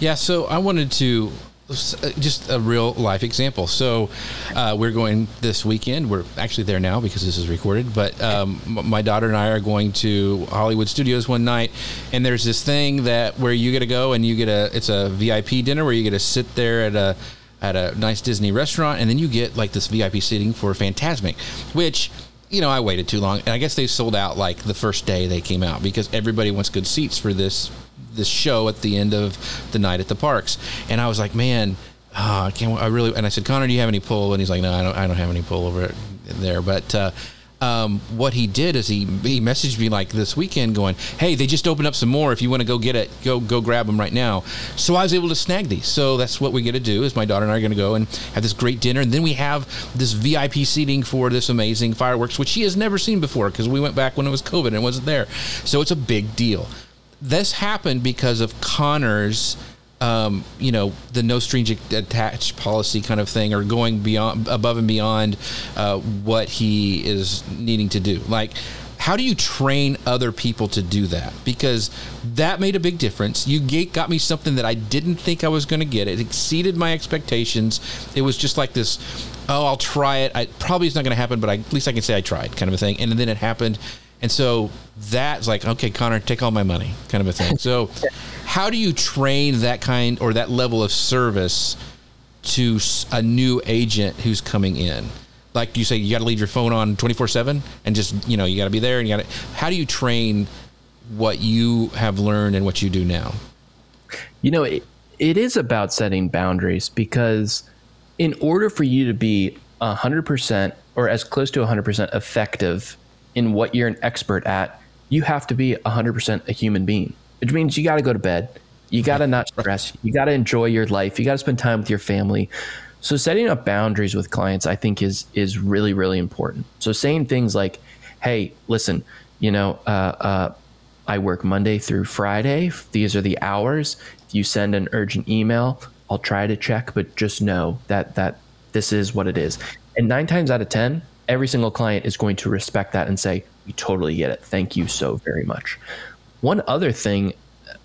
Yeah, so I wanted to just a real life example. So uh, we're going this weekend. We're actually there now because this is recorded. But um, my daughter and I are going to Hollywood Studios one night, and there's this thing that where you get to go and you get a it's a VIP dinner where you get to sit there at a at a nice Disney restaurant, and then you get like this VIP seating for Fantasmic, which you know I waited too long, and I guess they sold out like the first day they came out because everybody wants good seats for this this show at the end of the night at the parks, and I was like, man. Oh, I can't. I really. And I said, Conor, do you have any pull? And he's like, No, I don't. I don't have any pull over there. But uh, um, what he did is he he messaged me like this weekend, going, "Hey, they just opened up some more. If you want to go get it, go go grab them right now." So I was able to snag these. So that's what we get to do. Is my daughter and I are going to go and have this great dinner, and then we have this VIP seating for this amazing fireworks, which she has never seen before because we went back when it was COVID and it wasn't there. So it's a big deal this happened because of Conor's, um, you know, the no strings attached policy kind of thing, or going beyond, above and beyond uh, what he is needing to do. Like, how do you train other people to do that? Because that made a big difference. You got me something that I didn't think I was going to get. It exceeded my expectations. It was just like this. Oh, I'll try it. I probably it's not going to happen, but I, at least I can say I tried, kind of a thing. And then it happened, and so that's like, okay, Conor, take all my money, kind of a thing. So, how do you train that kind or that level of service to a new agent who's coming in? Like you say, you got to leave your phone on 24 7 and just, you know, you got to be there and you got to. How do you train what you have learned and what you do now? You know, it, it is about setting boundaries because in order for you to be 100% or as close to 100% effective in what you're an expert at, you have to be 100% a human being, which means you got to go to bed. You got to not stress. You got to enjoy your life. You got to spend time with your family. So setting up boundaries with clients, I think, is is really really important. So saying things like, "Hey, listen, you know, uh, uh, I work Monday through Friday. These are the hours. If you send an urgent email, I'll try to check, but just know that that this is what it is." And nine times out of ten, every single client is going to respect that and say, "We totally get it. Thank you so very much." One other thing,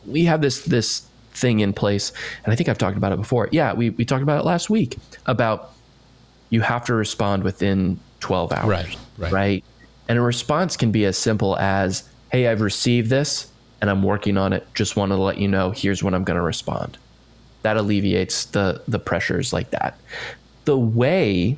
we have this this thing in place, and I think I've talked about it before. Yeah, we we talked about it last week about you have to respond within 12 hours. Right. Right. Right. And a response can be as simple as, "Hey, I've received this and I'm working on it. Just wanted to let you know here's when I'm going to respond." That alleviates the the pressures like that. The way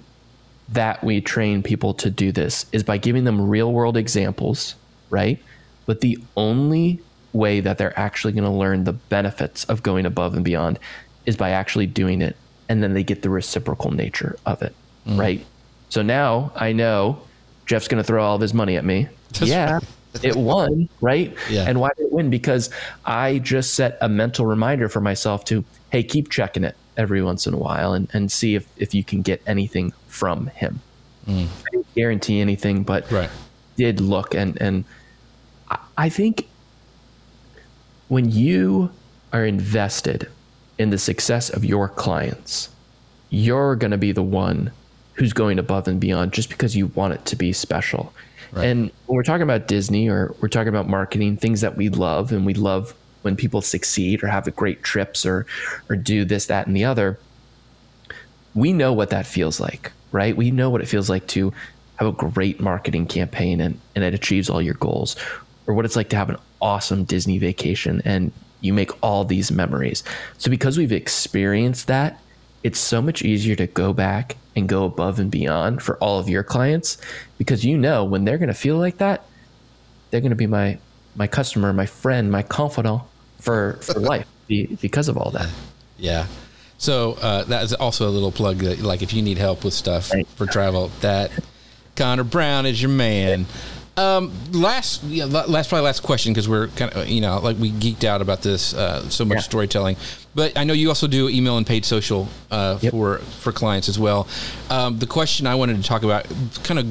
that we train people to do this is by giving them real world examples, right? But the only way that they're actually going to learn the benefits of going above and beyond is by actually doing it. And then they get the reciprocal nature of it, mm. right? So now I know Jeff's going to throw all of his money at me. Yeah. It won, right? Yeah. And why did it win? Because I just set a mental reminder for myself to, hey, keep checking it every once in a while and, and see if, if you can get anything from him. Mm. I didn't guarantee anything, but right. did look and and I think when you are invested in the success of your clients, you're going to be the one who's going above and beyond just because you want it to be special. Right. And when we're talking about Disney or we're talking about marketing, things that we love and we love when people succeed or have great trips or or do this, that, and the other, we know what that feels like, right? We know what it feels like to have a great marketing campaign and, and it achieves all your goals, or what it's like to have an awesome Disney vacation and you make all these memories. So because we've experienced that, it's so much easier to go back and go above and beyond for all of your clients because you know when they're going to feel like that, they're going to be my my customer, my friend, my confidant for for life because of all that. Yeah. So uh, that is also a little plug that, like, if you need help with stuff for travel, that Conor Brown is your man. Um, last, yeah, last, probably last question because we're kind of, you know, like we geeked out about this uh, so much yeah. storytelling. But I know you also do email and paid social uh, yep. for for clients as well. Um, the question I wanted to talk about, kind of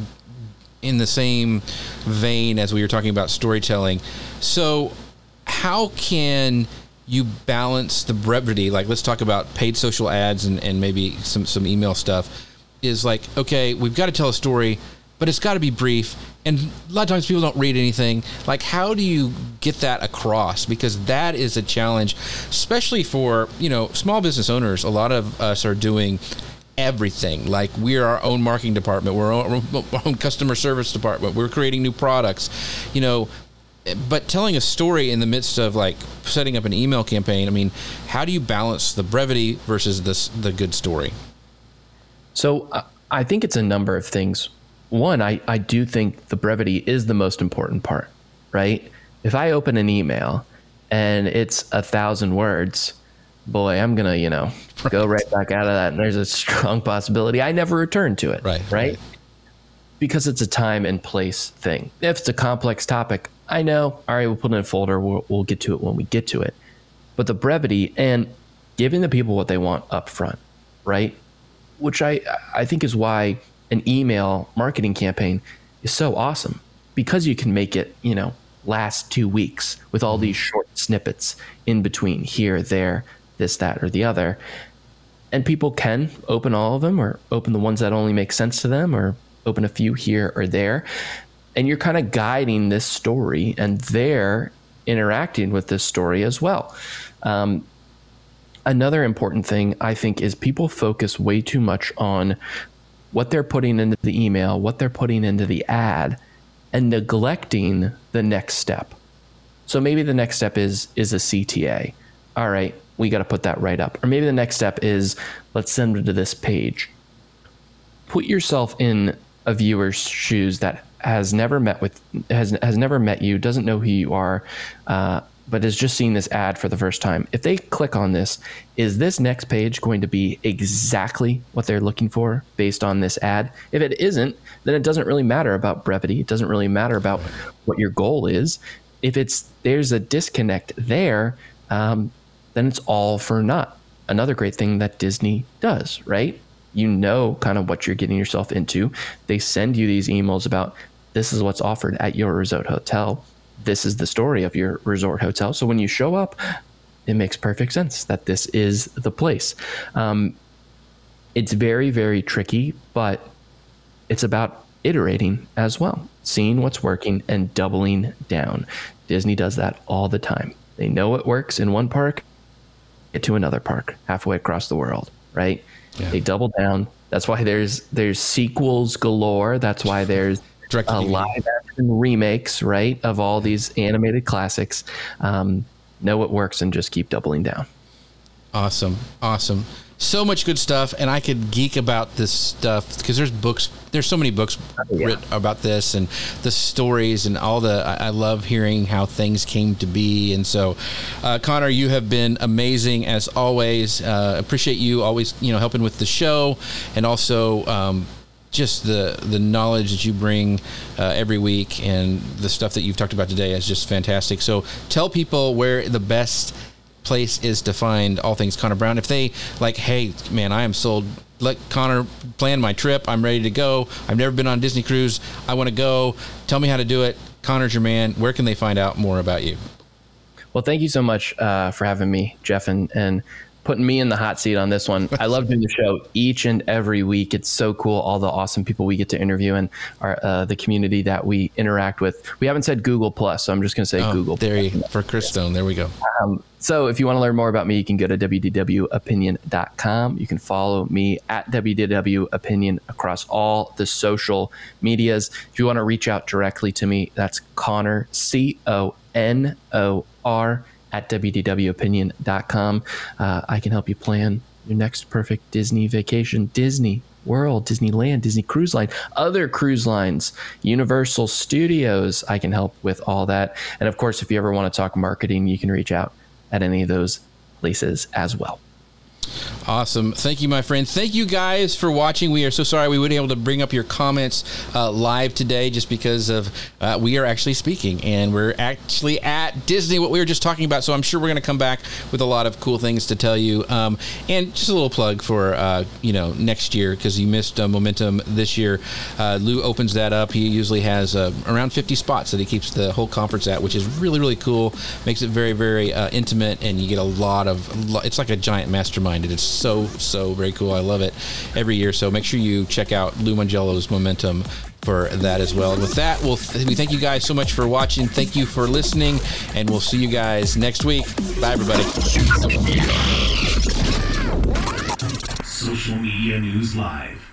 in the same vein as we were talking about storytelling. So, how can you balance the brevity? Like, let's talk about paid social ads and, and maybe some some email stuff. Is like, okay, we've got to tell a story but it's got to be brief. And a lot of times people don't read anything. Like, how do you get that across? Because that is a challenge, especially for you know small business owners. A lot of us are doing everything. Like we're our own marketing department, we're our own customer service department. We're creating new products, you know. But telling a story in the midst of like setting up an email campaign, I mean, how do you balance the brevity versus this the good story? So uh, I think it's a number of things one, I, I do think the brevity is the most important part, right? If I open an email and it's a thousand words, boy, I'm gonna, you know, right. go right back out of that. And there's a strong possibility I never return to it. Right. Right. right. Because it's a time and place thing. If it's a complex topic, I know, all right, we'll put it in a folder, we'll, we'll get to it when we get to it. But the brevity and giving the people what they want up front, right? Which I I think is why an email marketing campaign is so awesome because you can make it, you know, last two weeks with all these short snippets in between here, there, this, that, or the other. And people can open all of them or open the ones that only make sense to them or open a few here or there. And you're kind of guiding this story and they're interacting with this story as well. Um, another important thing I think is people focus way too much on what they're putting into the email, what they're putting into the ad, and neglecting the next step. So maybe the next step is is a CTA. All right, we got to put that right up. Or maybe the next step is let's send them to this page. Put yourself in a viewer's shoes that has never met with has has never met you, doesn't know who you are, uh, but has just seen this ad for the first time, if they click on this, is this next page going to be exactly what they're looking for based on this ad? If it isn't, then it doesn't really matter about brevity. It doesn't really matter about what your goal is. If it's there's a disconnect there, um, then it's all for naught. Another great thing that Disney does, right? You know kind of what you're getting yourself into. They send you these emails about this is what's offered at your resort hotel this is the story of your resort hotel. So when you show up, it makes perfect sense that this is the place. Um, it's very, very tricky, but it's about iterating as well, seeing what's working and doubling down. Disney does that all the time. They know it works in one park, get to another park halfway across the world, right? Yeah. They double down. That's why there's there's sequels galore. That's why there's uh, live action remakes, right, of all these animated classics. Um, know it works and just keep doubling down. Awesome, awesome. So much good stuff, and I could geek about this stuff because there's books. There's so many books oh, yeah. written about this and the stories and all the. I, I, love hearing how things came to be, and so, uh, Conor, you have been amazing as always. Uh, appreciate you always, you know, helping with the show, and also. Um, just the the knowledge that you bring uh, every week and the stuff that you've talked about today is just fantastic. So tell people where the best place is to find all things Conor Brown. If they like, hey man, I am sold. Let Conor plan my trip. I'm ready to go. I've never been on Disney cruise. I want to go. Tell me how to do it. Conor's your man. Where can they find out more about you? Well, thank you so much uh, for having me, Jeff, and, and putting me in the hot seat on this one. I love doing the show each and every week. It's so cool, all the awesome people we get to interview and our uh, the community that we interact with. We haven't said Google Plus, so I'm just going to say oh, Google. There you for Chris Stone. There we go. Um, so if you want to learn more about me, you can go to wdwopinion.com. You can follow me at wdwopinion across all the social medias. If you want to reach out directly to me, that's Conor C O N O R at wdwopinion.com. Uh, I can help you plan your next perfect Disney vacation. Disney World, Disneyland, Disney Cruise Line, other cruise lines, Universal Studios. I can help with all that. And of course, if you ever want to talk marketing, you can reach out at any of those places as well. Awesome. Thank you, my friend. Thank you guys for watching. We are so sorry we weren't able to bring up your comments uh, live today just because of uh, we are actually speaking and we're actually at Disney, what we were just talking about. So I'm sure we're going to come back with a lot of cool things to tell you. Um, and just a little plug for, uh, you know, next year because you missed uh, Momentum this year. Uh, Lou opens that up. He usually has uh, around 50 spots that he keeps the whole conference at, which is really, really cool. Makes it very, very intimate and you get a lot of, it's like a giant mastermind. It's so so very cool. I love it every year. So make sure you check out Lou Mongello's Momentum for that as well. And with that, we'll th- we thank you guys so much for watching. Thank you for listening, and we'll see you guys next week. Bye, everybody. Social Media News Live.